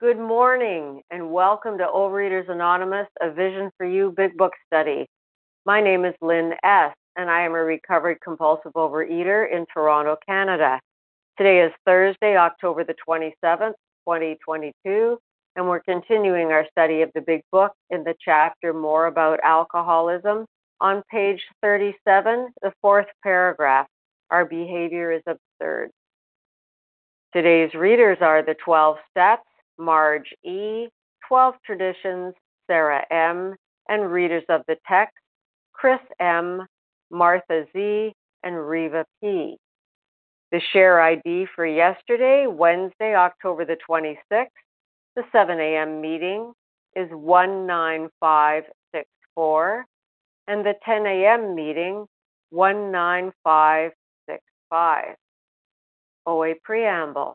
Good morning and welcome to Overeaters Anonymous, a Vision for You Big Book Study. My name is Lynn S., and I am a recovered compulsive overeater in Toronto, Canada. Today is Thursday, October the 27th, 2022, and we're continuing our study of the Big Book in the chapter More About Alcoholism on page 37, the fourth paragraph. Our behavior is absurd. Today's readers are the 12 Steps, Marge E., 12 Traditions, Sarah M., and readers of the text, Chris M., Martha Z., and Reva P. The share ID for yesterday, Wednesday, October the 26th, the 7 a.m. meeting is 19564, and the 10 a.m. meeting, 19565. OA Preamble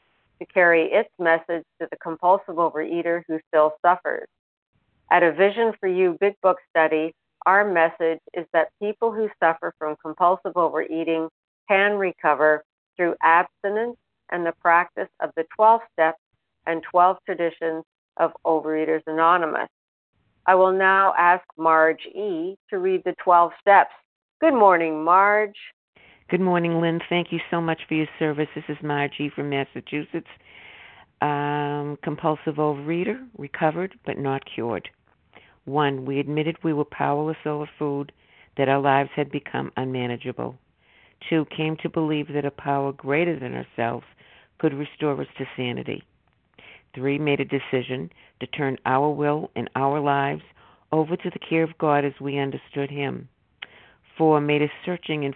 to carry its message to the compulsive overeater who still suffers. At a Vision for You Big Book study, our message is that people who suffer from compulsive overeating can recover through abstinence and the practice of the 12 steps and 12 traditions of Overeaters Anonymous. I will now ask Marge E. to read the 12 steps. Good morning, Marge. Good morning, Lynn. Thank you so much for your service. This is Margie from Massachusetts. Um, compulsive overeater, recovered but not cured. One, we admitted we were powerless over food, that our lives had become unmanageable. Two, came to believe that a power greater than ourselves could restore us to sanity. Three, made a decision to turn our will and our lives over to the care of God as we understood Him. Four, made a searching and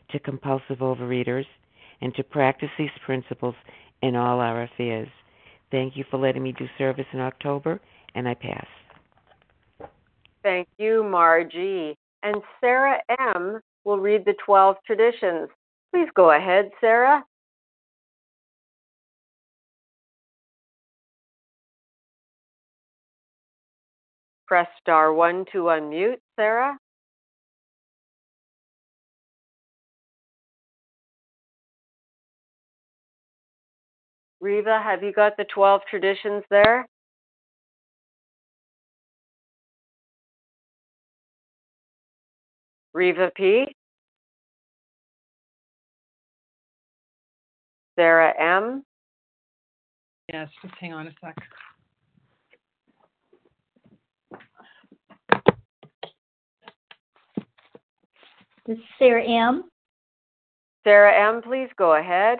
to compulsive overeaters and to practice these principles in all our affairs. Thank you for letting me do service in October, and I pass. Thank you, Margie. And Sarah M. will read the 12 traditions. Please go ahead, Sarah. Press star 1 to unmute, Sarah. Reva, have you got the 12 traditions there? Reva P. Sarah M. Yes, just hang on a sec. This is Sarah M. Sarah M., please go ahead.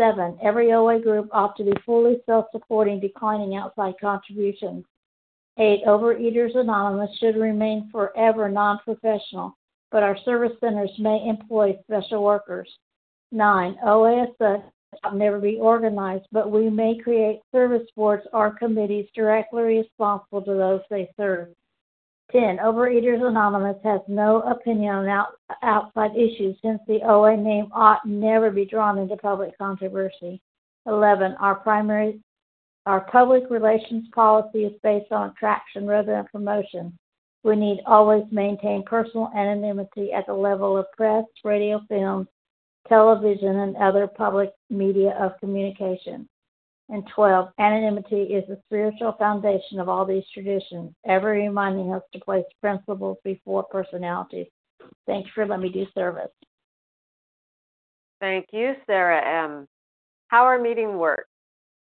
Seven, every OA group ought to be fully self supporting, declining outside contributions. Eight, Overeaters Anonymous should remain forever non professional, but our service centers may employ special workers. Nine, OA such never be organized, but we may create service boards or committees directly responsible to those they serve. 10. Overeaters Anonymous has no opinion on out, outside issues, since the OA name ought never be drawn into public controversy. 11. Our primary our public relations policy is based on attraction rather than promotion. We need always maintain personal anonymity at the level of press, radio, film, television, and other public media of communication. And 12, anonymity is the spiritual foundation of all these traditions, ever reminding us to place principles before personalities. Thank you for letting me do service. Thank you, Sarah M. How our meeting works.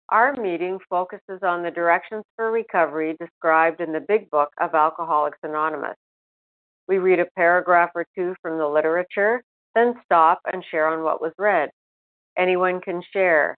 Our meeting focuses on the directions for recovery described in the Big Book of Alcoholics Anonymous. We read a paragraph or two from the literature then stop and share on what was read. Anyone can share,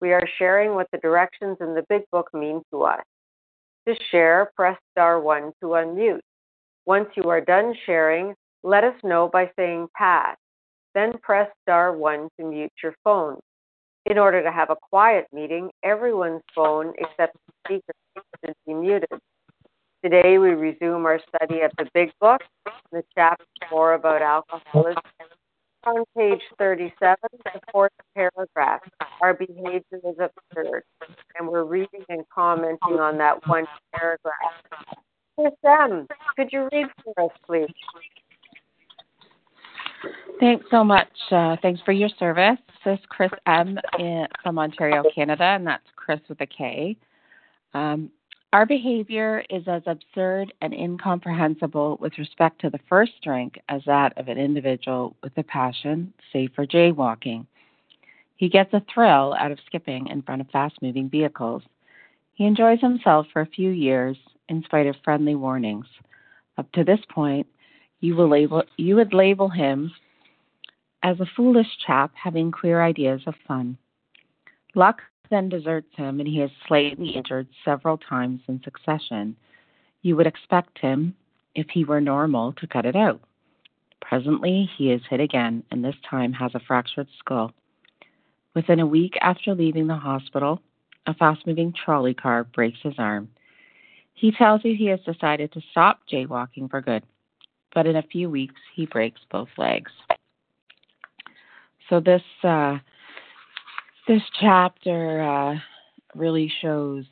We are sharing what the directions in the Big Book mean to us. To share, press star 1 to unmute. Once you are done sharing, let us know by saying pass. Then press star 1 to mute your phone. In order to have a quiet meeting, everyone's phone except the speaker should be muted. Today we resume our study of the Big Book, the chapter 4 about alcoholism. On page 37, the fourth paragraph, our behavior is absurd, and we're reading and commenting on that one paragraph. Miss M, could you read for us, please? Thanks so much. Uh, thanks for your service. This is Chris M. In, from Ontario, Canada, and that's Chris with a K. Um, our behavior is as absurd and incomprehensible with respect to the first drink as that of an individual with a passion, say for jaywalking. He gets a thrill out of skipping in front of fast moving vehicles. He enjoys himself for a few years in spite of friendly warnings. Up to this point, you, will label, you would label him as a foolish chap having queer ideas of fun. Luck then deserts him and he is slightly injured several times in succession. You would expect him, if he were normal, to cut it out. Presently, he is hit again and this time has a fractured skull. Within a week after leaving the hospital, a fast moving trolley car breaks his arm. He tells you he has decided to stop jaywalking for good, but in a few weeks he breaks both legs. So this uh, this chapter uh, really shows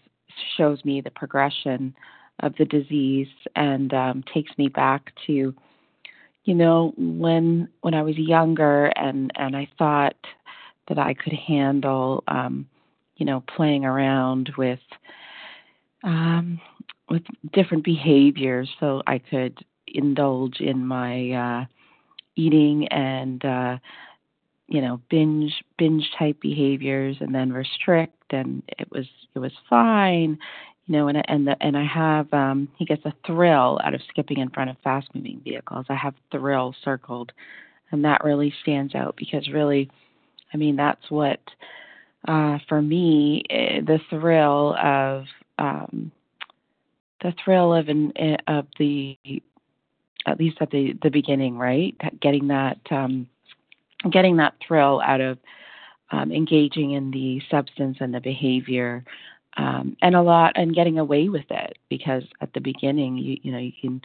shows me the progression of the disease and um, takes me back to you know when when I was younger and and I thought that I could handle um, you know playing around with um, with different behaviors so I could indulge in my uh, eating and uh, you know binge binge type behaviors and then restrict and it was it was fine you know and and the, and I have um he gets a thrill out of skipping in front of fast moving vehicles I have thrill circled and that really stands out because really I mean that's what uh, for me, eh, the thrill of um, the thrill of an, eh, of the at least at the the beginning, right? Getting that um, getting that thrill out of um, engaging in the substance and the behavior, um, and a lot, and getting away with it because at the beginning, you you know you can.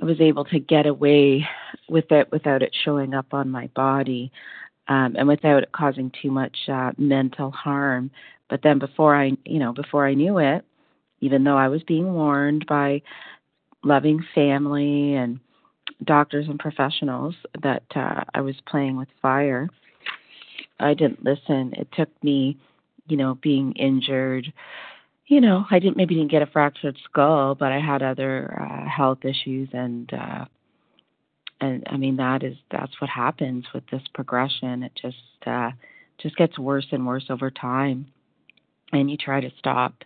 I was able to get away with it without it showing up on my body, um, and without it causing too much uh, mental harm. But then before I, you know, before I knew it, even though I was being warned by loving family and doctors and professionals that uh, I was playing with fire, I didn't listen. It took me, you know, being injured. You know, I didn't maybe didn't get a fractured skull, but I had other uh, health issues and uh and I mean that is that's what happens with this progression. It just uh just gets worse and worse over time. And you try to stop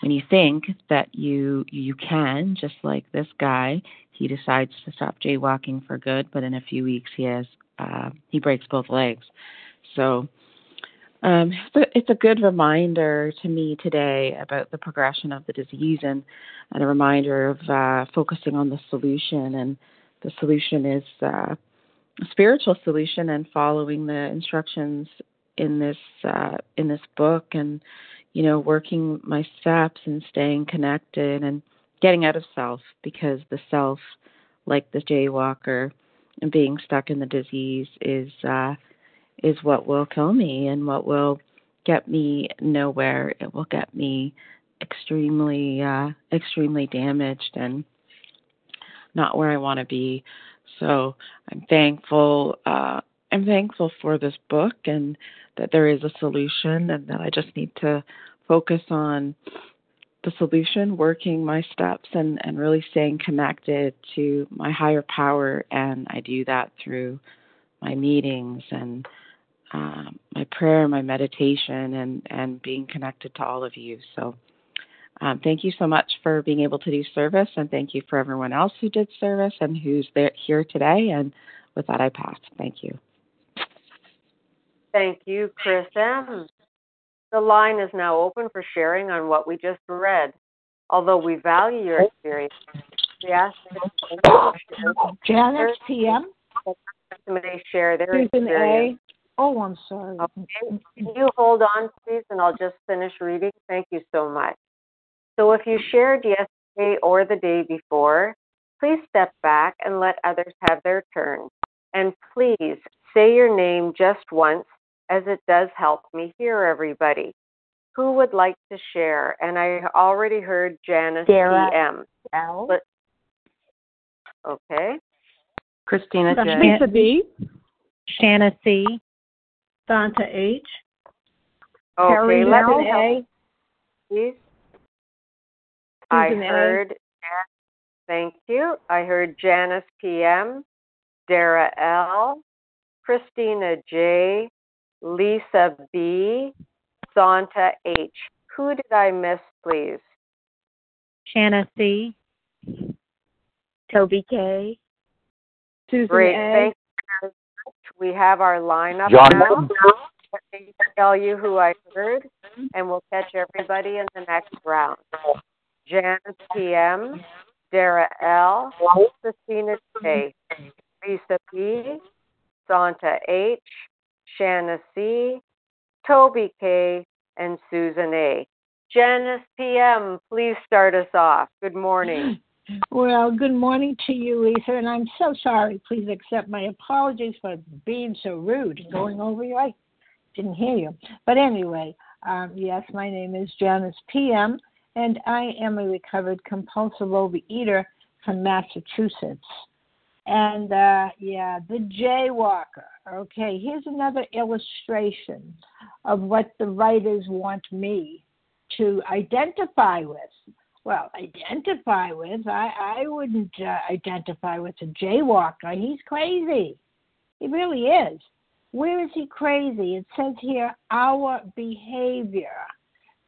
when you think that you you can, just like this guy, he decides to stop jaywalking for good, but in a few weeks he has uh, he breaks both legs. So um, it's, a, it's a good reminder to me today about the progression of the disease and, and a reminder of uh, focusing on the solution. And the solution is uh, a spiritual solution and following the instructions in this uh, in this book and you know, working my steps and staying connected and getting out of self because the self, like the jaywalker and being stuck in the disease, is uh, is what will kill me and what will get me nowhere. It will get me extremely uh, extremely damaged and not where I want to be. So I'm thankful. Uh, I'm thankful for this book and that there is a solution and that I just need to focus on the solution, working my steps, and, and really staying connected to my higher power. And I do that through my meetings and um, my prayer, my meditation, and, and being connected to all of you. So, um, thank you so much for being able to do service, and thank you for everyone else who did service and who's there here today. And with that, I pass. Thank you. Thank you, Chris M. The line is now open for sharing on what we just read. Although we value your experience, we ask Janice PM. Somebody share their Susan experience. A. Oh, I'm sorry. Okay. Can you hold on, please, and I'll just finish reading? Thank you so much. So, if you shared yesterday or the day before, please step back and let others have their turn. And please say your name just once as it does help me hear everybody. Who would like to share? And I already heard Janice Sarah PM. L. But, okay. Christina J. Lisa B. Shanna C. Santa H. Okay, Carrie let Merrill. me help, please. I heard, thank you. I heard Janice PM, Dara L, Christina J, Lisa B, Santa H. Who did I miss, please? Shanna C. Toby K. Susan Great, A. thank you very much. We have our lineup John. now. Let me tell you who I heard, and we'll catch everybody in the next round. Janice PM, Dara L, Christina J, Lisa B, Santa H, Shanna C, Toby K, and Susan A. Janice PM, please start us off. Good morning. Well, good morning to you, Lisa, and I'm so sorry. Please accept my apologies for being so rude and going over you. I didn't hear you. But anyway, um, yes, my name is Janice PM, and I am a recovered compulsive overeater from Massachusetts. And uh, yeah, the jaywalker. Okay, here's another illustration of what the writers want me to identify with. Well, identify with, I, I wouldn't uh, identify with a jaywalker. He's crazy. He really is. Where is he crazy? It says here, our behavior.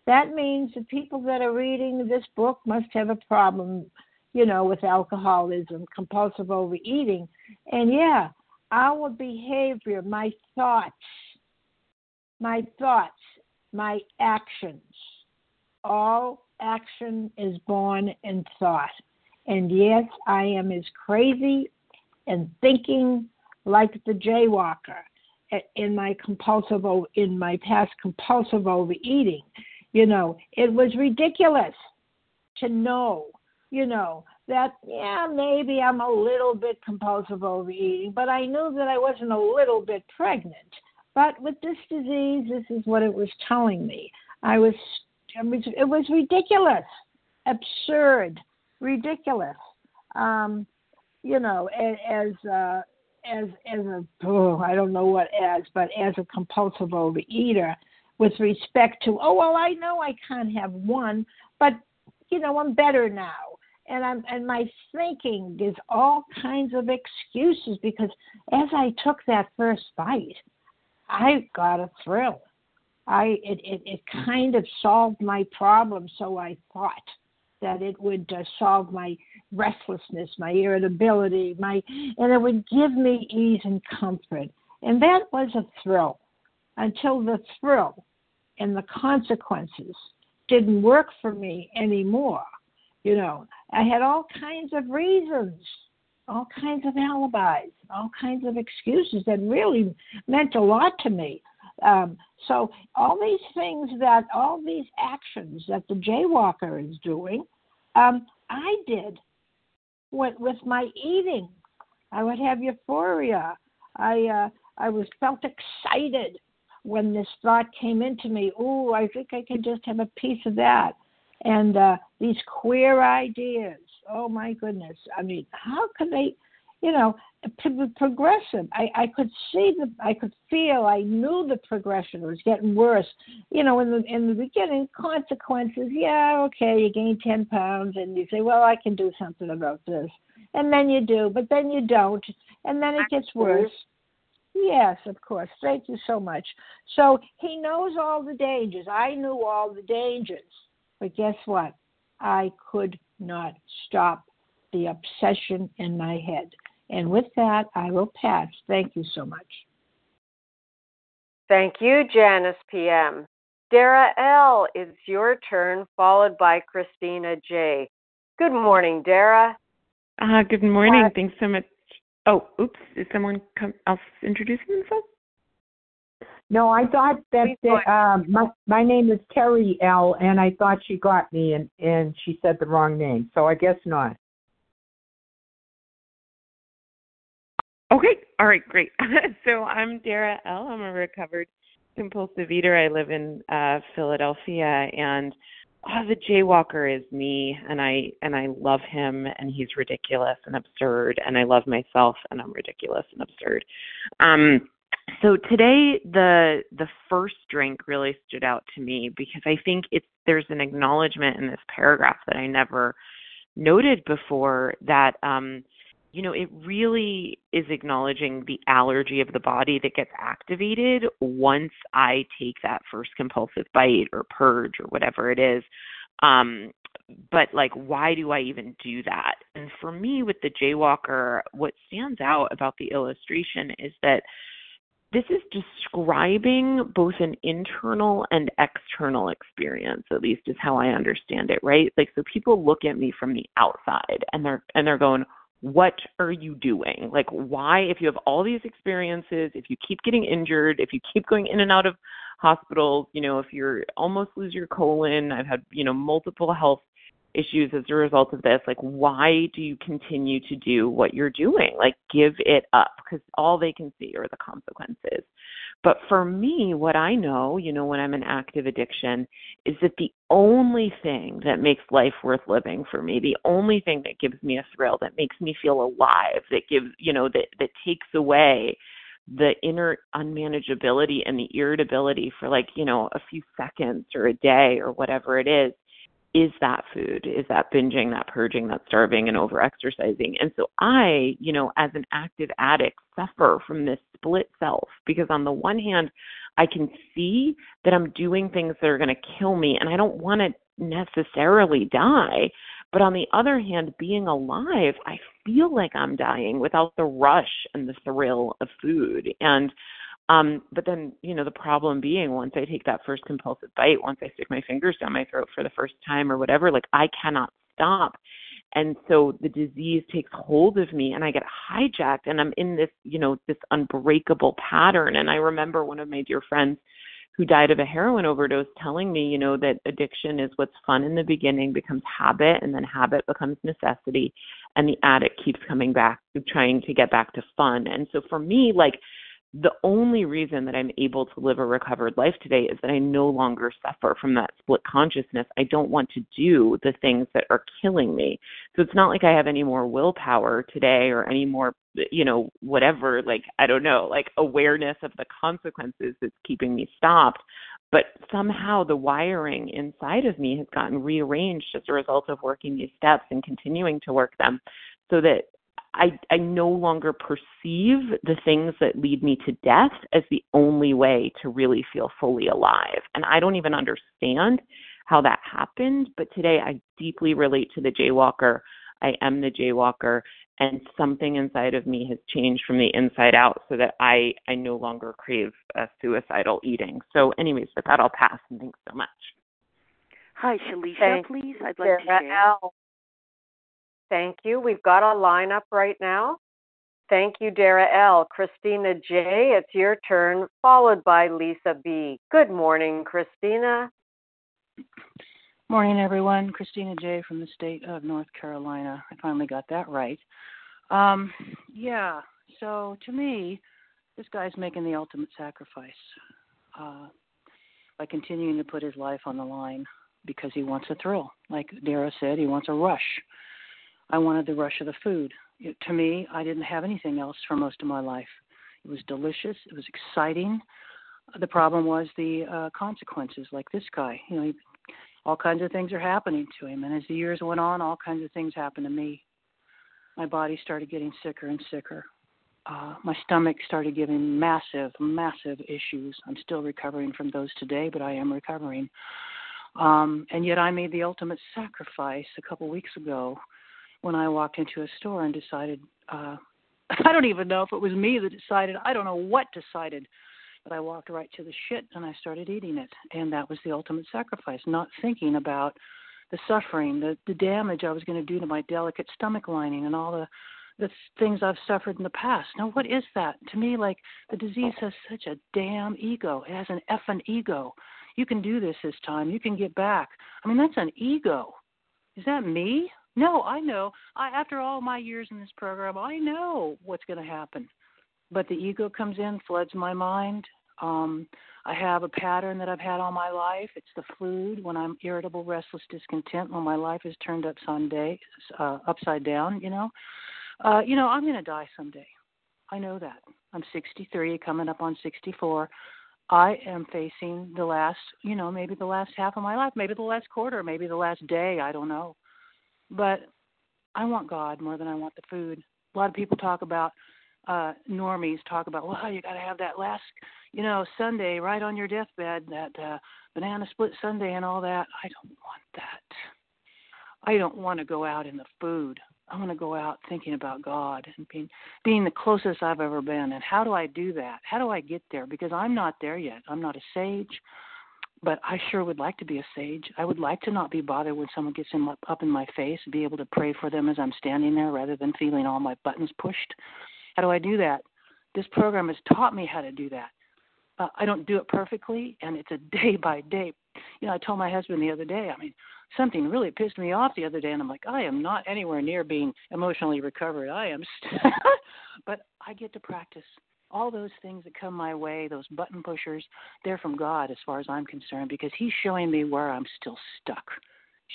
That means the people that are reading this book must have a problem, you know, with alcoholism, compulsive overeating. And yeah, our behavior, my thoughts, my thoughts, my actions. All action is born in thought. And yes, I am as crazy and thinking like the jaywalker in my compulsive in my past compulsive overeating. You know, it was ridiculous to know, you know, that yeah, maybe I'm a little bit compulsive overeating, but I knew that I wasn't a little bit pregnant. But with this disease, this is what it was telling me. I was it was, ridiculous, absurd, ridiculous. Um, you know, as uh, as as a oh, I don't know what as, but as a compulsive overeater, with respect to oh well, I know I can't have one, but you know I'm better now, and I'm and my thinking is all kinds of excuses because as I took that first bite, I got a thrill. I it it, it kind of solved my problem, so I thought that it would uh, solve my restlessness, my irritability, my and it would give me ease and comfort. And that was a thrill until the thrill and the consequences didn't work for me anymore. You know, I had all kinds of reasons, all kinds of alibis, all kinds of excuses that really meant a lot to me. Um, so all these things that all these actions that the jaywalker is doing, um, I did with with my eating. I would have euphoria. I uh, I was felt excited when this thought came into me. Oh, I think I can just have a piece of that. And uh, these queer ideas. Oh my goodness! I mean, how could they? you know, progressive. I, I could see the, I could feel, I knew the progression was getting worse. You know, in the in the beginning, consequences. Yeah, okay, you gain ten pounds, and you say, well, I can do something about this, and then you do, but then you don't, and then it gets worse. Yes, of course. Thank you so much. So he knows all the dangers. I knew all the dangers, but guess what? I could not stop the obsession in my head. And with that, I will pass. Thank you so much. Thank you, Janice PM. Dara L., it's your turn, followed by Christina J. Good morning, Dara. Uh, good morning. Uh, Thanks so much. Oh, oops. Is someone come, else introducing themselves? No, I thought that uh, my my name is Terry L, and I thought she got me, and and she said the wrong name, so I guess not. Okay. All right. Great. so I'm Dara L. I'm a recovered compulsive eater. I live in uh, Philadelphia, and oh, the jaywalker is me, and I and I love him, and he's ridiculous and absurd, and I love myself, and I'm ridiculous and absurd. Um, so today the the first drink really stood out to me because I think it's there's an acknowledgement in this paragraph that I never noted before that um you know, it really is acknowledging the allergy of the body that gets activated once I take that first compulsive bite or purge or whatever it is. Um, but like, why do I even do that? And for me, with the jaywalker, what stands out about the illustration is that this is describing both an internal and external experience at least is how i understand it right like so people look at me from the outside and they're and they're going what are you doing? Like, why, if you have all these experiences, if you keep getting injured, if you keep going in and out of hospitals, you know, if you're almost lose your colon, I've had, you know, multiple health issues as a result of this. Like, why do you continue to do what you're doing? Like, give it up because all they can see are the consequences. But for me, what I know, you know, when I'm in active addiction, is that the only thing that makes life worth living for me, the only thing that gives me a thrill, that makes me feel alive, that gives, you know, that that takes away the inner unmanageability and the irritability for like, you know, a few seconds or a day or whatever it is, is that food? Is that binging that purging that starving and over exercising and so i you know as an active addict suffer from this split self because on the one hand i can see that i'm doing things that are going to kill me and i don't want to necessarily die. But on the other hand being alive i feel like i'm dying without the rush and the thrill of food. And Um, but then, you know, the problem being once I take that first compulsive bite, once I stick my fingers down my throat for the first time or whatever, like I cannot stop. And so the disease takes hold of me and I get hijacked and I'm in this, you know, this unbreakable pattern. And I remember one of my dear friends who died of a heroin overdose telling me, you know, that addiction is what's fun in the beginning becomes habit and then habit becomes necessity and the addict keeps coming back trying to get back to fun. And so for me, like the only reason that I'm able to live a recovered life today is that I no longer suffer from that split consciousness. I don't want to do the things that are killing me. So it's not like I have any more willpower today or any more, you know, whatever, like, I don't know, like awareness of the consequences that's keeping me stopped. But somehow the wiring inside of me has gotten rearranged as a result of working these steps and continuing to work them so that I, I no longer perceive the things that lead me to death as the only way to really feel fully alive. And I don't even understand how that happened, but today I deeply relate to the jaywalker. I am the jaywalker, and something inside of me has changed from the inside out so that I, I no longer crave uh, suicidal eating. So, anyways, with that, I'll pass, and thanks so much. Hi, Shalisha, Thank please. I'd you, like to Sarah share. L. Thank you. We've got a lineup right now. Thank you, Dara L. Christina J., it's your turn, followed by Lisa B. Good morning, Christina. Morning, everyone. Christina J. from the state of North Carolina. I finally got that right. Um, yeah, so to me, this guy's making the ultimate sacrifice uh, by continuing to put his life on the line because he wants a thrill. Like Dara said, he wants a rush. I wanted the rush of the food. It, to me, I didn't have anything else for most of my life. It was delicious. It was exciting. The problem was the uh, consequences, like this guy. You know, he, all kinds of things are happening to him, and as the years went on, all kinds of things happened to me. My body started getting sicker and sicker. Uh, my stomach started giving massive, massive issues. I'm still recovering from those today, but I am recovering. Um, and yet, I made the ultimate sacrifice a couple weeks ago when I walked into a store and decided uh I don't even know if it was me that decided. I don't know what decided. But I walked right to the shit and I started eating it. And that was the ultimate sacrifice, not thinking about the suffering, the the damage I was going to do to my delicate stomach lining and all the the things I've suffered in the past. Now, what is that? To me, like the disease has such a damn ego. It has an effing ego. You can do this this time. You can get back. I mean, that's an ego. Is that me? No, I know. I after all my years in this program, I know what's going to happen. But the ego comes in, floods my mind. Um, I have a pattern that I've had all my life. It's the food when I'm irritable, restless, discontent. When my life is turned upside day, uh, upside down, you know. Uh, you know, I'm going to die someday. I know that. I'm 63, coming up on 64. I am facing the last, you know, maybe the last half of my life, maybe the last quarter, maybe the last day. I don't know. But I want God more than I want the food. A lot of people talk about uh normies talk about well you got to have that last you know sundae right on your deathbed that uh banana split sundae and all that. I don't want that. I don't want to go out in the food. I want to go out thinking about god and being being the closest i've ever been. And how do i do that? How do i get there? Because i'm not there yet. I'm not a sage but I sure would like to be a sage. I would like to not be bothered when someone gets in, up in my face, be able to pray for them as I'm standing there rather than feeling all my buttons pushed. How do I do that? This program has taught me how to do that. Uh, I don't do it perfectly, and it's a day by day. You know, I told my husband the other day, I mean, something really pissed me off the other day, and I'm like, I am not anywhere near being emotionally recovered. I am, st- but I get to practice all those things that come my way, those button pushers, they're from God as far as I'm concerned because He's showing me where I'm still stuck.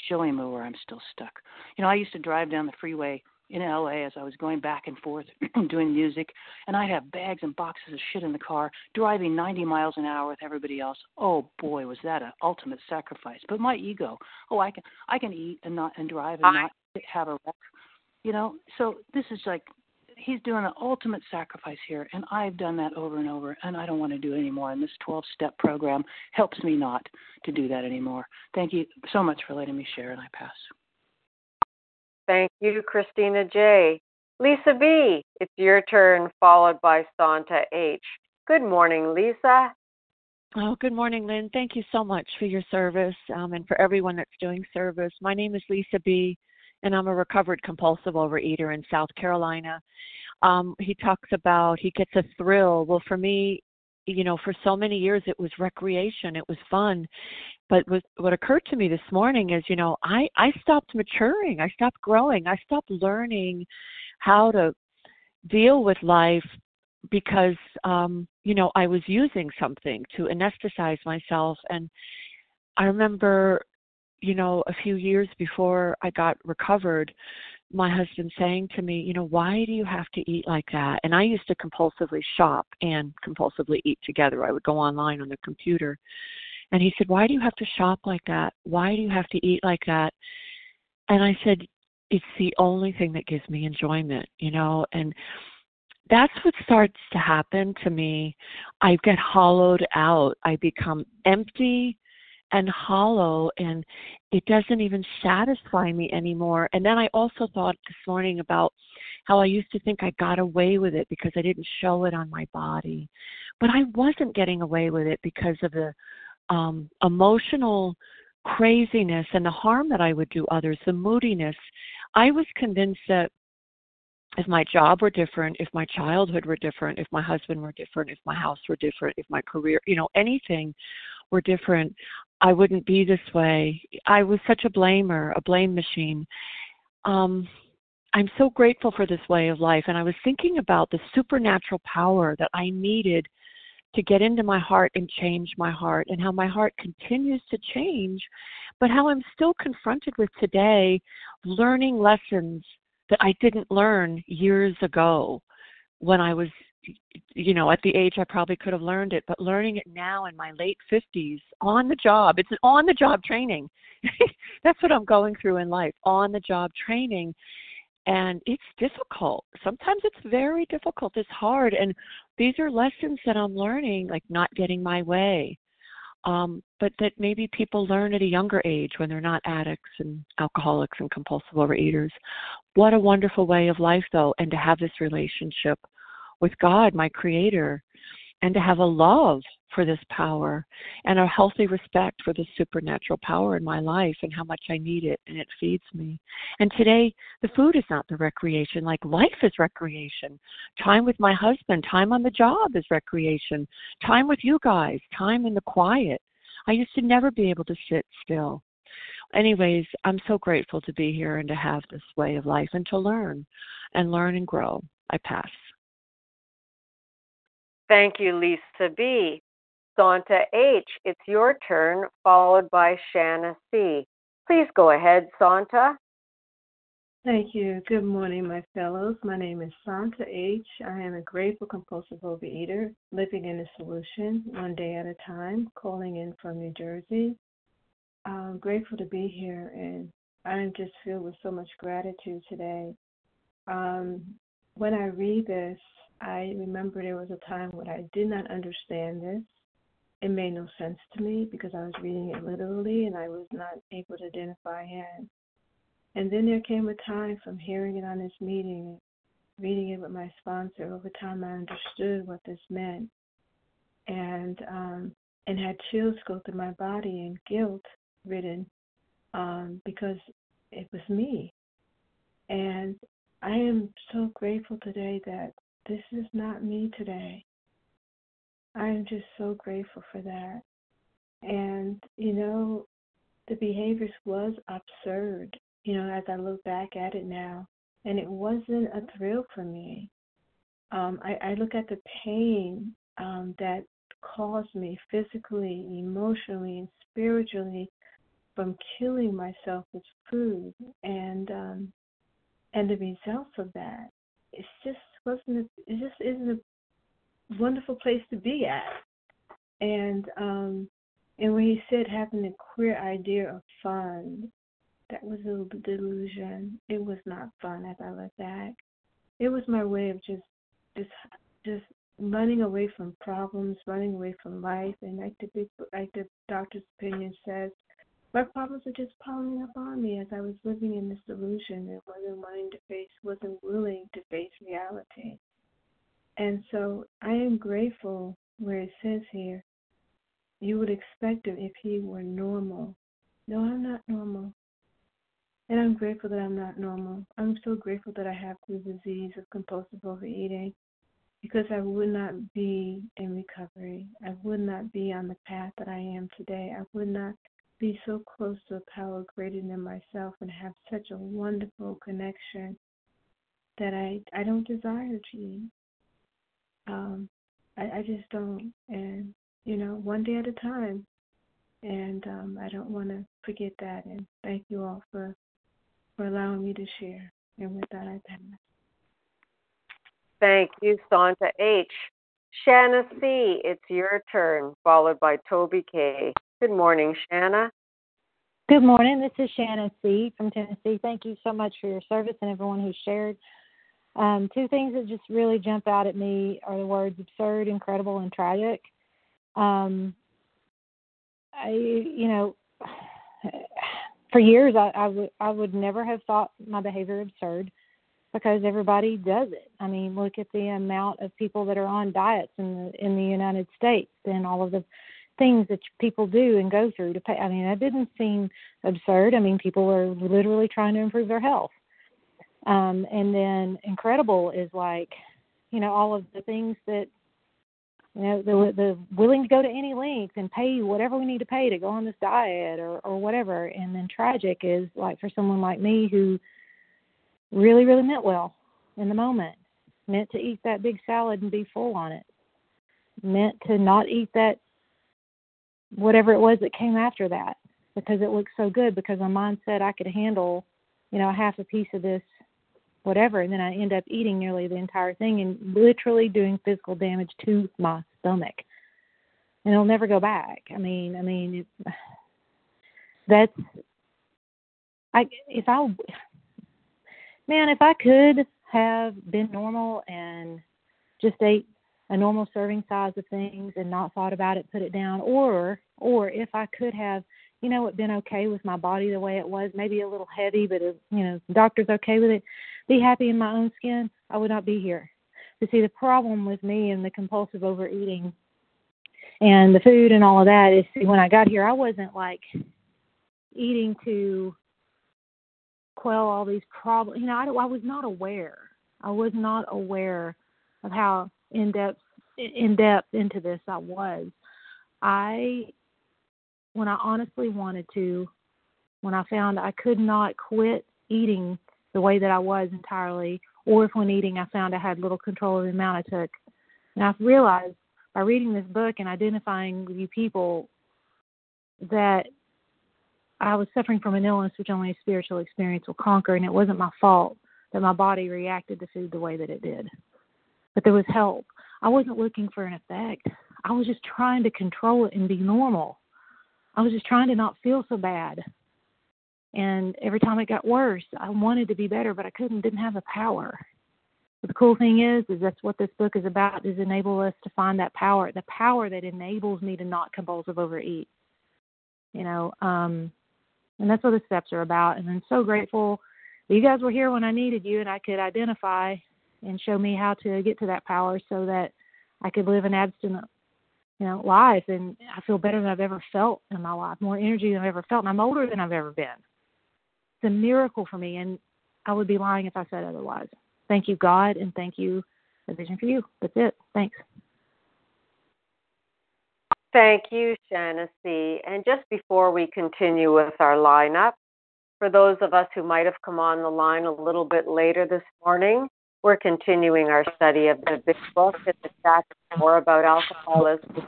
Showing me where I'm still stuck. You know, I used to drive down the freeway in LA as I was going back and forth doing music, and I'd have bags and boxes of shit in the car, driving 90 miles an hour with everybody else. Oh boy, was that an ultimate sacrifice. But my ego, oh, I can I can eat and not and drive and not have a wreck. You know, so this is like he's doing the ultimate sacrifice here, and I've done that over and over, and I don't want to do it anymore. And this 12 step program helps me not to do that anymore. Thank you so much for letting me share, and I pass. Thank you, Christina J. Lisa B., it's your turn, followed by Santa H. Good morning, Lisa. Oh, good morning, Lynn. Thank you so much for your service um, and for everyone that's doing service. My name is Lisa B., and I'm a recovered compulsive overeater in South Carolina. Um, he talks about he gets a thrill. Well, for me, you know, for so many years it was recreation, it was fun. But what, what occurred to me this morning is, you know, I I stopped maturing, I stopped growing, I stopped learning how to deal with life because um you know I was using something to anesthetize myself and I remember you know a few years before I got recovered my husband saying to me, you know, why do you have to eat like that? And I used to compulsively shop and compulsively eat together. I would go online on the computer. And he said, why do you have to shop like that? Why do you have to eat like that? And I said, it's the only thing that gives me enjoyment, you know, and that's what starts to happen to me. I get hollowed out. I become empty and hollow and it doesn't even satisfy me anymore. And then I also thought this morning about how I used to think I got away with it because I didn't show it on my body. But I wasn't getting away with it because of the um emotional craziness and the harm that I would do others, the moodiness. I was convinced that if my job were different, if my childhood were different, if my husband were different, if my house were different, if my career, you know, anything were different, I wouldn't be this way. I was such a blamer, a blame machine. Um, I'm so grateful for this way of life. And I was thinking about the supernatural power that I needed to get into my heart and change my heart, and how my heart continues to change, but how I'm still confronted with today learning lessons that I didn't learn years ago when I was you know at the age I probably could have learned it but learning it now in my late 50s on the job it's an on the job training. That's what I'm going through in life on the job training. And it's difficult. Sometimes it's very difficult. It's hard. And these are lessons that I'm learning like not getting my way. Um, but that maybe people learn at a younger age when they're not addicts and alcoholics and compulsive overeaters. What a wonderful way of life, though, and to have this relationship with God, my Creator, and to have a love for this power and a healthy respect for the supernatural power in my life and how much I need it and it feeds me. And today, the food is not the recreation, like life is recreation. Time with my husband, time on the job is recreation. Time with you guys, time in the quiet. I used to never be able to sit still. Anyways, I'm so grateful to be here and to have this way of life and to learn and learn and grow. I pass. Thank you, Lisa B. Santa H., it's your turn, followed by Shanna C. Please go ahead, Santa. Thank you. Good morning, my fellows. My name is Santa H. I am a grateful compulsive overeater living in a solution one day at a time, calling in from New Jersey. I'm grateful to be here, and I'm just filled with so much gratitude today. Um, when I read this, I remember there was a time when I did not understand this. It made no sense to me because I was reading it literally and I was not able to identify him. And then there came a time from hearing it on this meeting, reading it with my sponsor. Over time, I understood what this meant, and um, and had chills go through my body and guilt ridden um, because it was me. And I am so grateful today that this is not me today. I am just so grateful for that. And, you know, the behaviors was absurd, you know, as I look back at it now. And it wasn't a thrill for me. Um, I, I look at the pain um, that caused me physically, emotionally, and spiritually from killing myself with food and um, and the results of that. It's just wasn't it just isn't a wonderful place to be at. And um and when he said having a queer idea of fun, that was a delusion. It was not fun as I look back. It was my way of just just just running away from problems, running away from life, and like the big, like the doctor's opinion says, my problems were just piling up on me as I was living in this delusion and wasn't wanting to face, wasn't willing to face reality. And so I am grateful where it says here, you would expect him if he were normal. No, I'm not normal. And I'm grateful that I'm not normal. I'm so grateful that I have the disease of compulsive overeating because I would not be in recovery. I would not be on the path that I am today. I would not be so close to a power greater than myself and have such a wonderful connection that I I don't desire to. Um, I, I just don't, and you know, one day at a time. And um, I don't want to forget that. And thank you all for for allowing me to share. And with that, I pass. Thank you, Santa H. Shanna C., it's your turn, followed by Toby K. Good morning, Shanna. Good morning. This is Shanna C. from Tennessee. Thank you so much for your service and everyone who shared. Um, two things that just really jump out at me are the words absurd, incredible, and tragic. Um, I, you know, for years I, I would I would never have thought my behavior absurd because everybody does it. I mean, look at the amount of people that are on diets in the in the United States and all of the things that people do and go through to pay. I mean, that didn't seem absurd. I mean, people are literally trying to improve their health. Um, and then incredible is like, you know, all of the things that you know the the willing to go to any length and pay whatever we need to pay to go on this diet or or whatever and then tragic is like for someone like me who really really meant well in the moment meant to eat that big salad and be full on it meant to not eat that whatever it was that came after that because it looked so good because my mind said I could handle you know half a piece of this whatever, and then I end up eating nearly the entire thing and literally doing physical damage to my stomach. And it'll never go back. I mean, I mean, it, that's I if I man, if I could have been normal and just ate a normal serving size of things and not thought about it, put it down, or or if I could have, you know, it been okay with my body the way it was, maybe a little heavy, but it, you know, doctor's okay with it be happy in my own skin, I would not be here. To see, the problem with me and the compulsive overeating and the food and all of that is see, when I got here, I wasn't like eating to quell all these problems. You know, I, I was not aware. I was not aware of how in depth in depth into this I was. I when I honestly wanted to, when I found I could not quit eating the way that I was entirely, or if when eating I found I had little control of the amount I took. And I've realized by reading this book and identifying with you people that I was suffering from an illness which only a spiritual experience will conquer, and it wasn't my fault that my body reacted to food the way that it did. But there was help. I wasn't looking for an effect. I was just trying to control it and be normal. I was just trying to not feel so bad. And every time it got worse, I wanted to be better, but I couldn't, didn't have the power. But the cool thing is, is that's what this book is about, is enable us to find that power, the power that enables me to not compulsive overeat. You know, um, and that's what the steps are about. And I'm so grateful that you guys were here when I needed you and I could identify and show me how to get to that power so that I could live an abstinent you know, life and I feel better than I've ever felt in my life, more energy than I've ever felt, and I'm older than I've ever been It's a miracle for me, and I would be lying if I said otherwise. Thank you, God, and thank you, A Vision for You. That's it. Thanks. Thank you, Shanna C. And just before we continue with our lineup, for those of us who might have come on the line a little bit later this morning, we're continuing our study of the big book in the chapter more about alcoholism.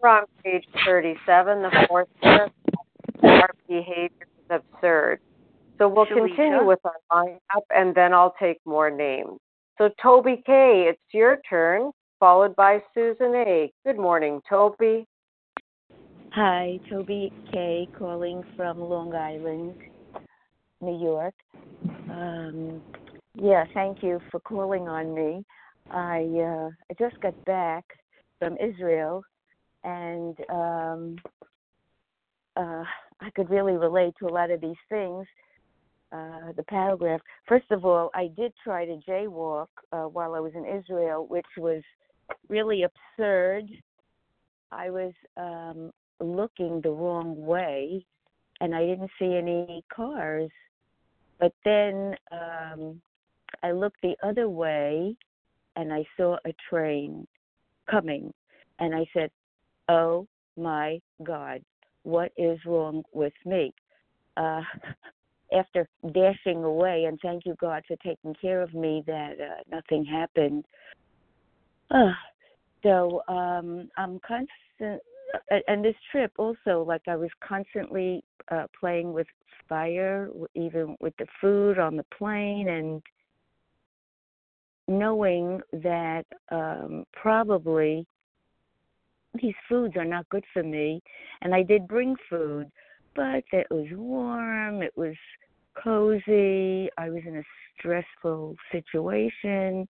We're on page 37, the fourth paragraph. Our behavior is absurd. So we'll continue with our lineup and then I'll take more names. So Toby K, it's your turn, followed by Susan A. Good morning, Toby. Hi, Toby K calling from Long Island, New York. Um, yeah, thank you for calling on me. I uh, I just got back from Israel, and um, uh, I could really relate to a lot of these things uh, the paragraph. First of all, I did try to jaywalk uh, while I was in Israel, which was really absurd. I was um, looking the wrong way, and I didn't see any cars. But then um, I looked the other way, and I saw a train coming, and I said, "Oh my God, what is wrong with me?" Uh, after dashing away, and thank you God for taking care of me that uh, nothing happened. Uh, so um, I'm constant, and this trip also, like I was constantly uh, playing with fire, even with the food on the plane, and knowing that um, probably these foods are not good for me. And I did bring food, but it was warm, it was cozy, I was in a stressful situation,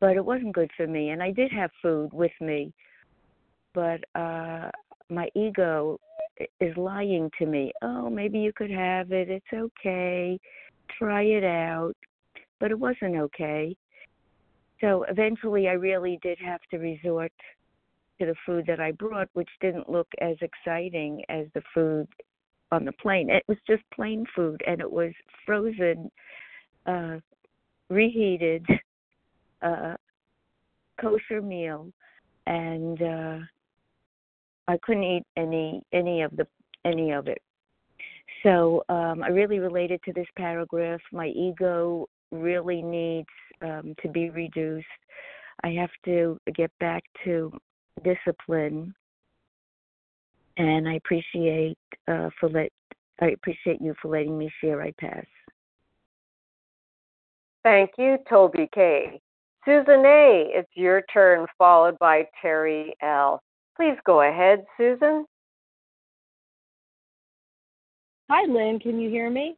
but it wasn't good for me. And I did have food with me, but uh my ego is lying to me. Oh, maybe you could have it. It's okay. Try it out. But it wasn't okay. So eventually I really did have to resort to the food that I brought, which didn't look as exciting as the food on the plane. It was just plain food, and it was frozen, uh, reheated, uh, kosher meal, and uh, I couldn't eat any any of the any of it. So um, I really related to this paragraph. My ego really needs um, to be reduced. I have to get back to discipline and I appreciate uh, for let I appreciate you for letting me share. I pass. Thank you, Toby K. Susan A., it's your turn, followed by Terry L. Please go ahead, Susan. Hi, Lynn. Can you hear me?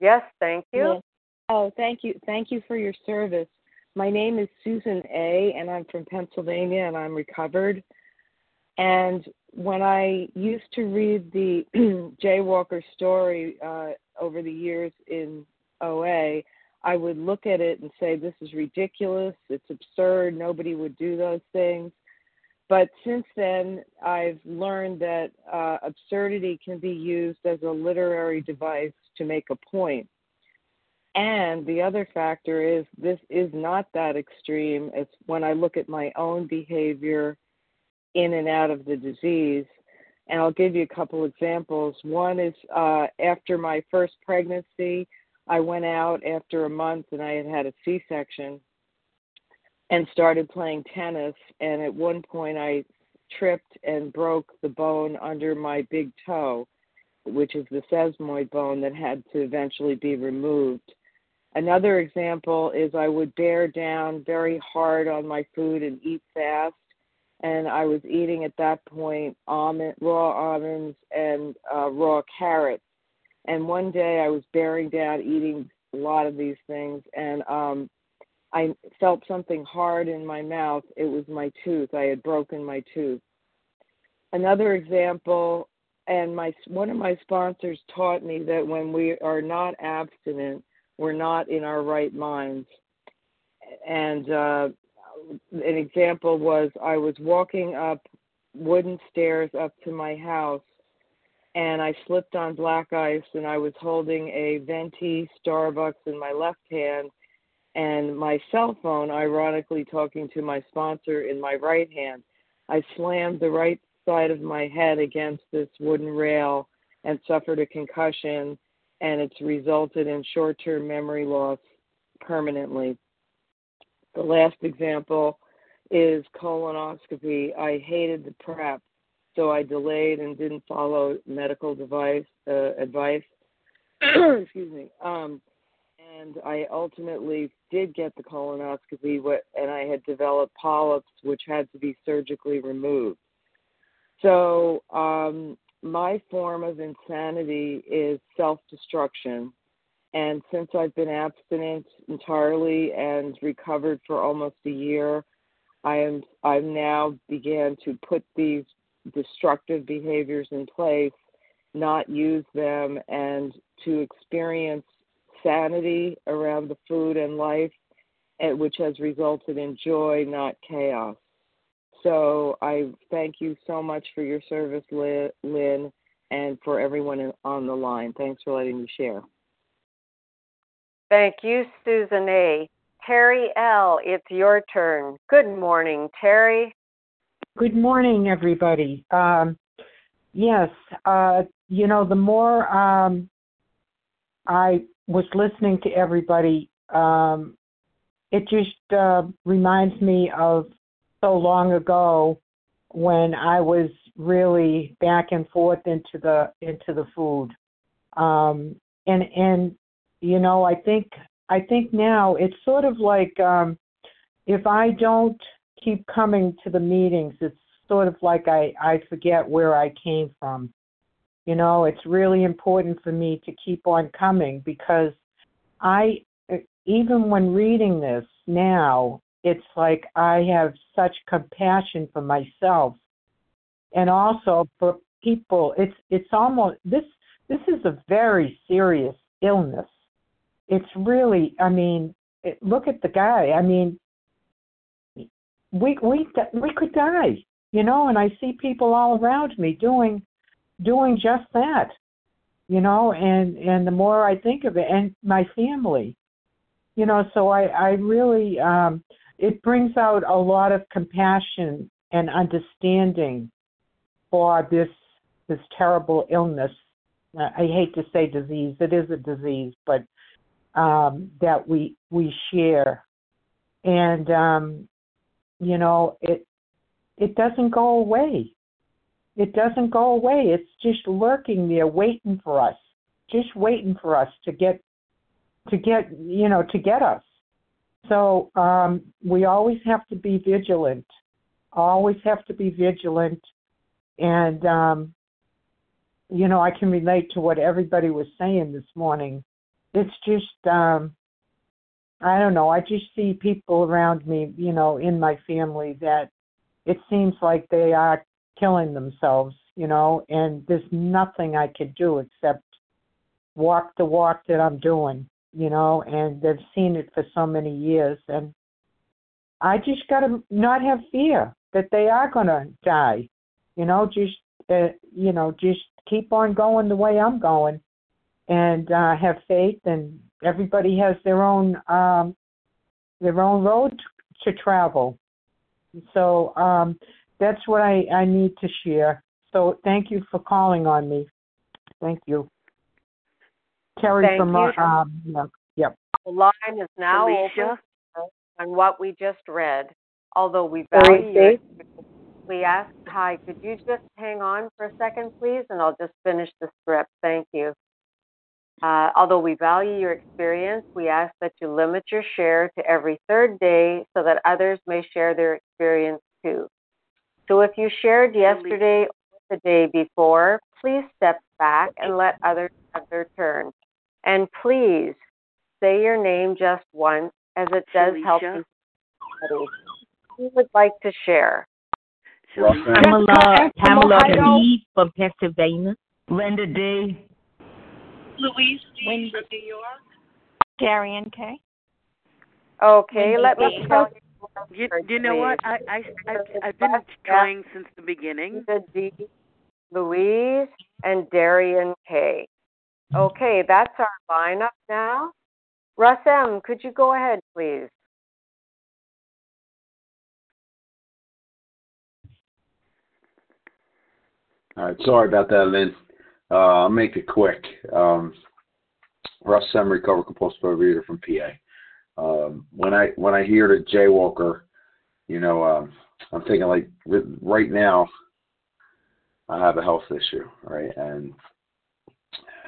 Yes, thank you. Oh, thank you. Thank you for your service. My name is Susan A., and I'm from Pennsylvania, and I'm recovered. And when I used to read the Jay Walker story uh, over the years in OA, I would look at it and say, This is ridiculous. It's absurd. Nobody would do those things. But since then, I've learned that uh, absurdity can be used as a literary device to make a point. And the other factor is this is not that extreme as when I look at my own behavior in and out of the disease. And I'll give you a couple examples. One is uh, after my first pregnancy, I went out after a month and I had had a C section and started playing tennis. And at one point, I tripped and broke the bone under my big toe, which is the sesamoid bone that had to eventually be removed. Another example is I would bear down very hard on my food and eat fast and I was eating at that point almond, raw almonds and uh, raw carrots. And one day I was bearing down eating a lot of these things, and um, I felt something hard in my mouth. It was my tooth. I had broken my tooth. Another example, and my one of my sponsors taught me that when we are not abstinent, we're not in our right minds. And uh, an example was I was walking up wooden stairs up to my house and I slipped on black ice and I was holding a venti Starbucks in my left hand and my cell phone ironically talking to my sponsor in my right hand. I slammed the right side of my head against this wooden rail and suffered a concussion and it's resulted in short-term memory loss permanently. The last example is colonoscopy. I hated the prep, so I delayed and didn't follow medical device uh, advice. Excuse me. Um, and I ultimately did get the colonoscopy, and I had developed polyps, which had to be surgically removed. So um, my form of insanity is self-destruction and since I've been abstinent entirely and recovered for almost a year, I am I've now began to put these destructive behaviors in place not use them and to experience sanity around the food and life, and which has resulted in joy, not chaos. So I thank you so much for your service, Lynn, and for everyone on the line. Thanks for letting me share. Thank you, Susan A. Terry L., it's your turn. Good morning, Terry. Good morning, everybody. Um, yes, uh, you know, the more um, I was listening to everybody, um, it just uh, reminds me of so long ago when I was really back and forth into the into the food, um, and and you know I think I think now it's sort of like um, if I don't keep coming to the meetings, it's sort of like I I forget where I came from. You know, it's really important for me to keep on coming because I even when reading this now, it's like I have such compassion for myself and also for people. It's it's almost this this is a very serious illness. It's really, I mean, it, look at the guy. I mean, we we we could die, you know. And I see people all around me doing doing just that, you know. And and the more I think of it, and my family, you know, so I I really um, it brings out a lot of compassion and understanding for this this terrible illness. I hate to say disease; it is a disease, but um, that we we share, and um, you know it it doesn't go away. It doesn't go away. It's just lurking there, waiting for us, just waiting for us to get to get you know to get us. So um, we always have to be vigilant. Always have to be vigilant, and um, you know I can relate to what everybody was saying this morning. It's just um, I don't know. I just see people around me, you know, in my family that it seems like they are killing themselves, you know, and there's nothing I could do except walk the walk that I'm doing, you know, and they've seen it for so many years and I just got to not have fear that they are going to die. You know, just uh, you know, just keep on going the way I'm going and uh have faith and everybody has their own um their own road to travel. So um that's what I, I need to share. So thank you for calling on me. Thank you. Terry Thank from you. uh, um, yeah, yep. The line is now Alicia? open on what we just read. Although we value your Alicia? we ask, hi, could you just hang on for a second, please? And I'll just finish the script. Thank you. Uh, although we value your experience, we ask that you limit your share to every third day so that others may share their experience too. So if you shared yesterday or the day before, please step back and let others have their turn. And please say your name just once, as it does help Felicia? me. Who would like to share? Pamela, Pamela Ohio. B. from Pennsylvania. Linda D. Louise D. Wendy. from New York. Darian K. Okay, Wendy let me B. tell you. You, you know what? I, I, I, I've been trying since the beginning. Linda D, Louise, and Darian K. Okay, that's our lineup now. Russ M., could you go ahead, please? All right, sorry about that, Lynn. Uh, I'll make it quick. Um, Russ Sem, recovered compulsive overeater from PA. Um, when I when I hear the jaywalker, you know, um, I'm thinking like right now, I have a health issue, right, and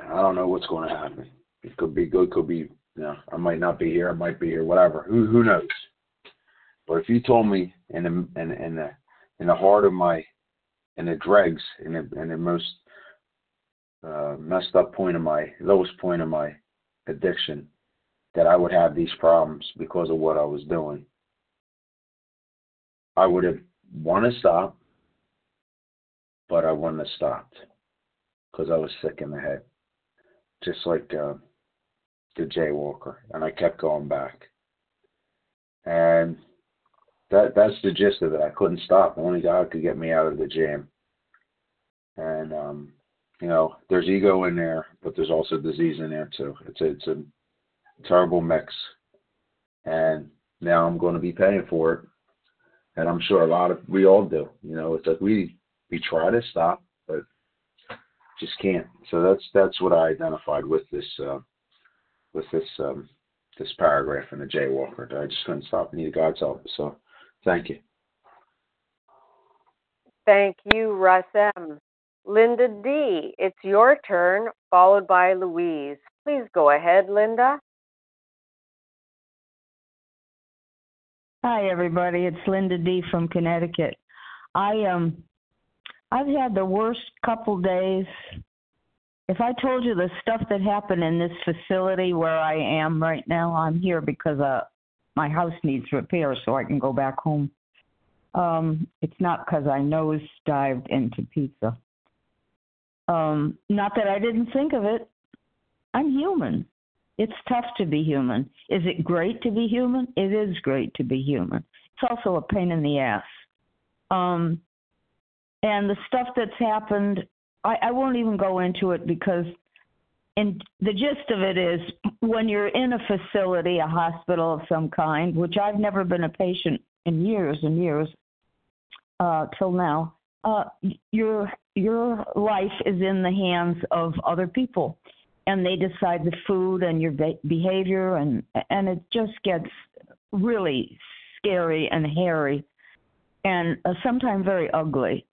I don't know what's going to happen. It could be good, could be, you know, I might not be here, I might be here, whatever. Who who knows? But if you told me in the in, in the in the heart of my in the dregs in the in the most uh, messed up point of my lowest point of my addiction that I would have these problems because of what I was doing. I would have wanted to stop, but I wouldn't have stopped because I was sick in the head, just like uh, the jaywalker, and I kept going back. And that that's the gist of it. I couldn't stop. Only God could get me out of the jam. And um, you know, there's ego in there, but there's also disease in there too. It's a, it's a terrible mix. And now I'm going to be paying for it. And I'm sure a lot of we all do. You know, it's like we we try to stop, just can't. So that's that's what I identified with this uh, with this um, this paragraph in the Jaywalker. I just couldn't stop. I needed God's help. So thank you. Thank you, Russ M. Linda D., it's your turn, followed by Louise. Please go ahead, Linda. Hi, everybody. It's Linda D. from Connecticut. I um, I've had the worst couple days. If I told you the stuff that happened in this facility where I am right now, I'm here because uh, my house needs repair, so I can go back home. Um, it's not because I nose dived into pizza. Um, not that I didn't think of it. I'm human. It's tough to be human. Is it great to be human? It is great to be human. It's also a pain in the ass. Um, and the stuff that's happened, I, I won't even go into it because and the gist of it is when you're in a facility, a hospital of some kind, which I've never been a patient in years and years uh, till now, uh, your your life is in the hands of other people, and they decide the food and your be- behavior, and and it just gets really scary and hairy, and uh, sometimes very ugly.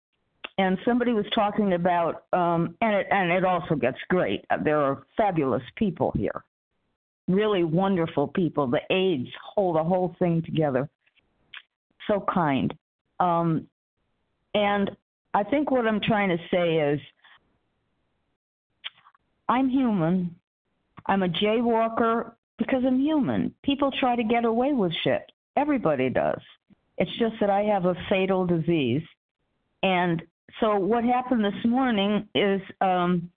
And somebody was talking about, um, and it and it also gets great. There are fabulous people here, really wonderful people. The aides hold the whole thing together. So kind. Um, and I think what I'm trying to say is I'm human. I'm a jaywalker because I'm human. People try to get away with shit. Everybody does. It's just that I have a fatal disease. And so what happened this morning is um,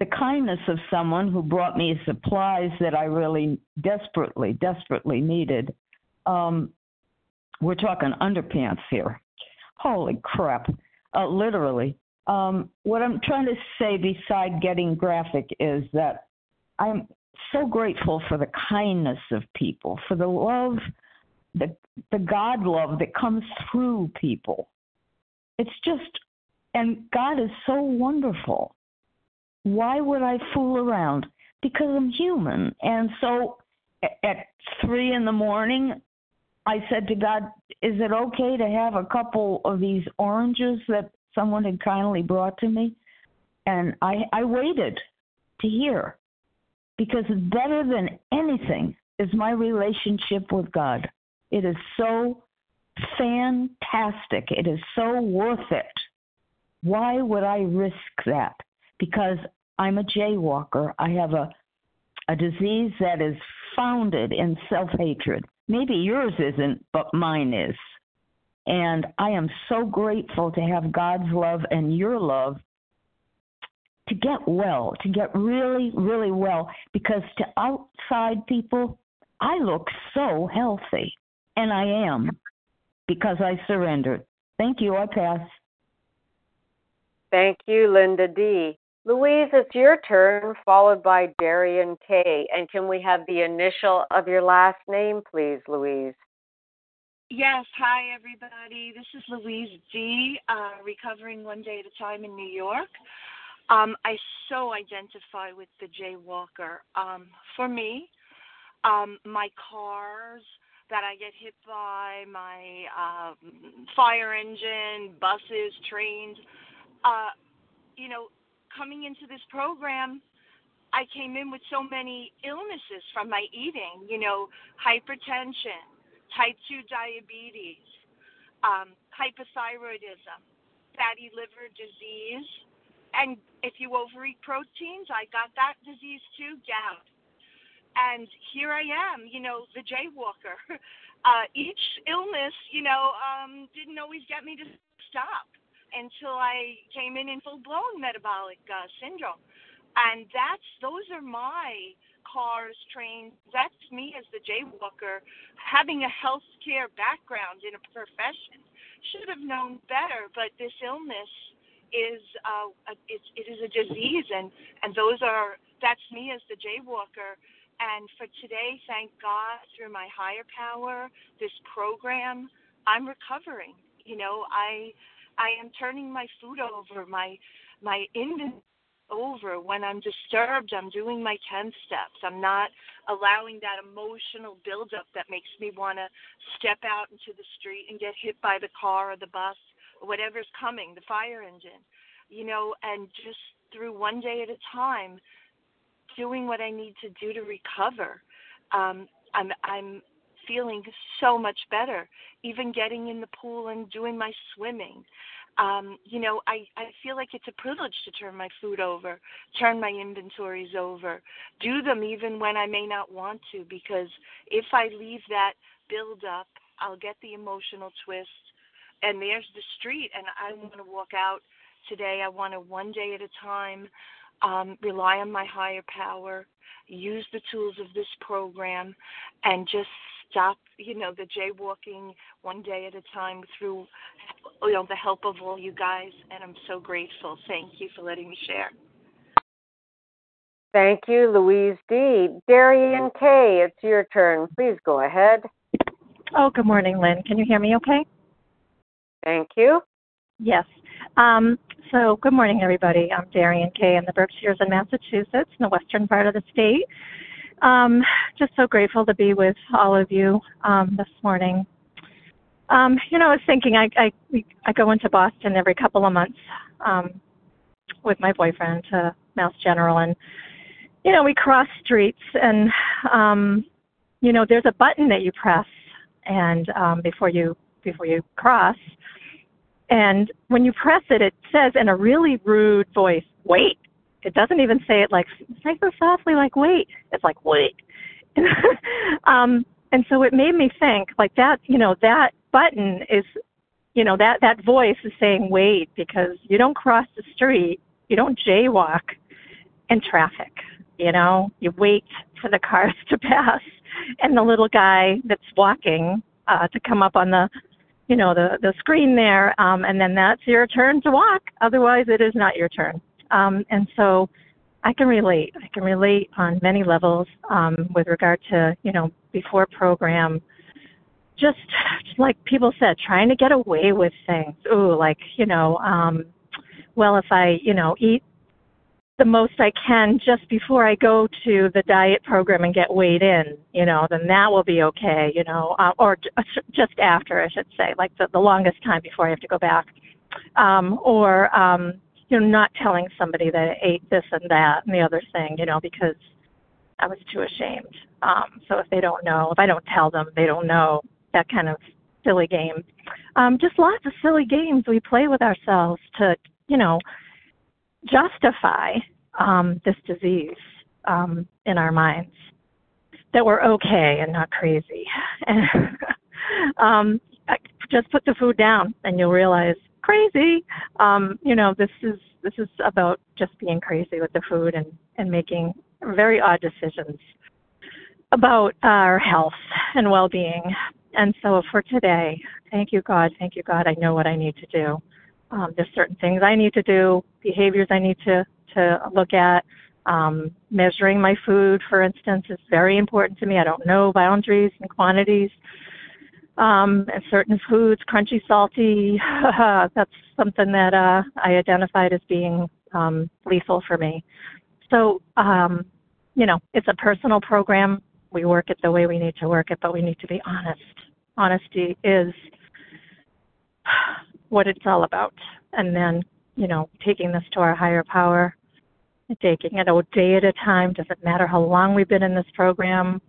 the kindness of someone who brought me supplies that I really desperately, desperately needed. Um, we're talking underpants here. Holy crap uh, literally. Um, what I'm trying to say, beside getting graphic, is that I'm so grateful for the kindness of people, for the love, the the God love that comes through people. It's just, and God is so wonderful. Why would I fool around? Because I'm human, and so at three in the morning, I said to God, "Is it okay to have a couple of these oranges that someone had kindly brought to me?" And I I waited to hear because better than anything is my relationship with God. It is so fantastic. It is so worth it. Why would I risk that? Because I'm a jaywalker. I have a a disease that is founded in self-hatred. Maybe yours isn't, but mine is. And I am so grateful to have God's love and your love to get well, to get really, really well, because to outside people, I look so healthy. And I am because I surrendered. Thank you. I pass. Thank you, Linda D. Louise, it's your turn, followed by Darian K. And can we have the initial of your last name, please, Louise? Yes. Hi, everybody. This is Louise D., uh, recovering one day at a time in New York. Um, I so identify with the jaywalker. Um, for me, um, my cars that I get hit by, my um, fire engine, buses, trains, uh, you know, coming into this program, I came in with so many illnesses from my eating, you know, hypertension, type 2 diabetes, um, hypothyroidism, fatty liver disease. And if you overeat proteins, I got that disease too, gout. And here I am, you know, the jaywalker. Uh, each illness, you know, um, didn't always get me to stop. until I came in in full blown metabolic uh, syndrome. And that's those are my cars, trains. That's me as the jaywalker, having a healthcare background in a profession. Should have known better, but this illness is uh, a, it, it is a disease, and and those are that's me as the jaywalker. And for today, thank God through my higher power, this program, I'm recovering. You know, I I am turning my food over, my my inventory over. When I'm disturbed, I'm doing my 10 steps. I'm not allowing that emotional buildup that makes me want to step out into the street and get hit by the car or the bus or whatever's coming, the fire engine, you know, and just through one day at a time, doing what I need to do to recover. Um, I'm, I'm feeling so much better, even getting in the pool and doing my swimming um, you know, I, I feel like it's a privilege to turn my food over, turn my inventories over, do them even when I may not want to, because if I leave that build up, I'll get the emotional twist. And there's the street, and I want to walk out today. I want to one day at a time um, rely on my higher power, use the tools of this program, and just stop, you know, the jaywalking one day at a time through, you know, the help of all you guys. And I'm so grateful. Thank you for letting me share. Thank you, Louise D. Darian K., it's your turn. Please go ahead. Oh, good morning, Lynn. Can you hear me okay? Thank you. Yes. Um, so, good morning, everybody. I'm Darian Kay in the Berkshires in Massachusetts, in the western part of the state. Um, just so grateful to be with all of you um, this morning. Um, you know, I was thinking I I I go into Boston every couple of months um, with my boyfriend to Mass General, and you know we cross streets, and um, you know there's a button that you press, and um, before you before you cross, and when you press it, it says in a really rude voice, "Wait." It doesn't even say it like say so softly, like "Wait." It's like "Wait." um, and so it made me think like that. You know that button is, you know that that voice is saying "Wait" because you don't cross the street, you don't jaywalk in traffic. You know, you wait for the cars to pass, and the little guy that's walking uh, to come up on the you know the the screen there um, and then that's your turn to walk. Otherwise it is not your turn. Um, and so i can relate. I can relate on many levels um, with regard to you know before program just, just like people said trying to get away with things. Ooh like you know um well if i you know eat the most I can just before I go to the diet program and get weighed in, you know, then that will be okay, you know, uh, or uh, just after, I should say, like the, the longest time before I have to go back. Um, or, um, you know, not telling somebody that I ate this and that and the other thing, you know, because I was too ashamed. Um, so if they don't know, if I don't tell them, they don't know that kind of silly game. Um, just lots of silly games we play with ourselves to, you know, justify um, this disease um, in our minds that we're okay and not crazy. And um, just put the food down, and you'll realize crazy. Um, you know, this is this is about just being crazy with the food and and making very odd decisions about our health and well-being. And so for today, thank you, God. Thank you, God. I know what I need to do. Um, there's certain things I need to do, behaviors I need to to look at. Um, measuring my food, for instance, is very important to me. I don't know boundaries and quantities. Um, and certain foods, crunchy, salty, that's something that uh, I identified as being um, lethal for me. So, um, you know, it's a personal program. We work it the way we need to work it, but we need to be honest. Honesty is what it's all about. And then, you know, taking this to our higher power, taking it a day at a time, doesn't matter how long we've been in this program,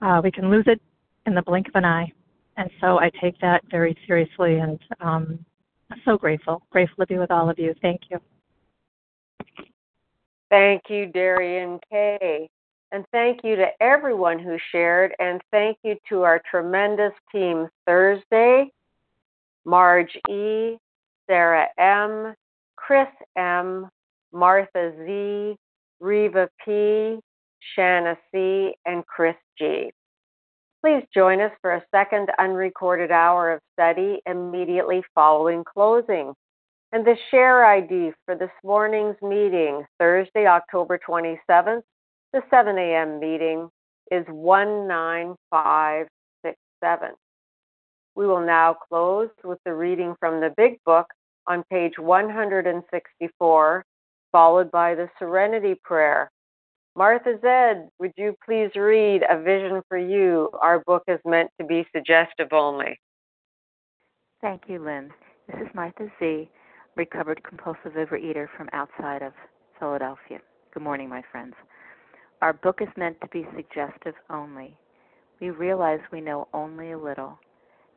uh, we can lose it in the blink of an eye. And so I take that very seriously and um, I'm so grateful, grateful to be with all of you. Thank you. Thank you, Darian Kay. And thank you to everyone who shared, and thank you to our tremendous team Thursday, Marge E., Sarah M., Chris M., Martha Z., Reva P., Shanna C., and Chris G. Please join us for a second unrecorded hour of study immediately following closing. And the share ID for this morning's meeting, Thursday, October 27th, the 7 a.m. meeting, is 19567. We will now close with the reading from the Big Book on page 164, followed by the Serenity Prayer. Martha Zed, would you please read A Vision for You? Our book is meant to be suggestive only. Thank you, Lynn. This is Martha Z recovered compulsive overeater from outside of Philadelphia. Good morning, my friends. Our book is meant to be suggestive only. We realize we know only a little.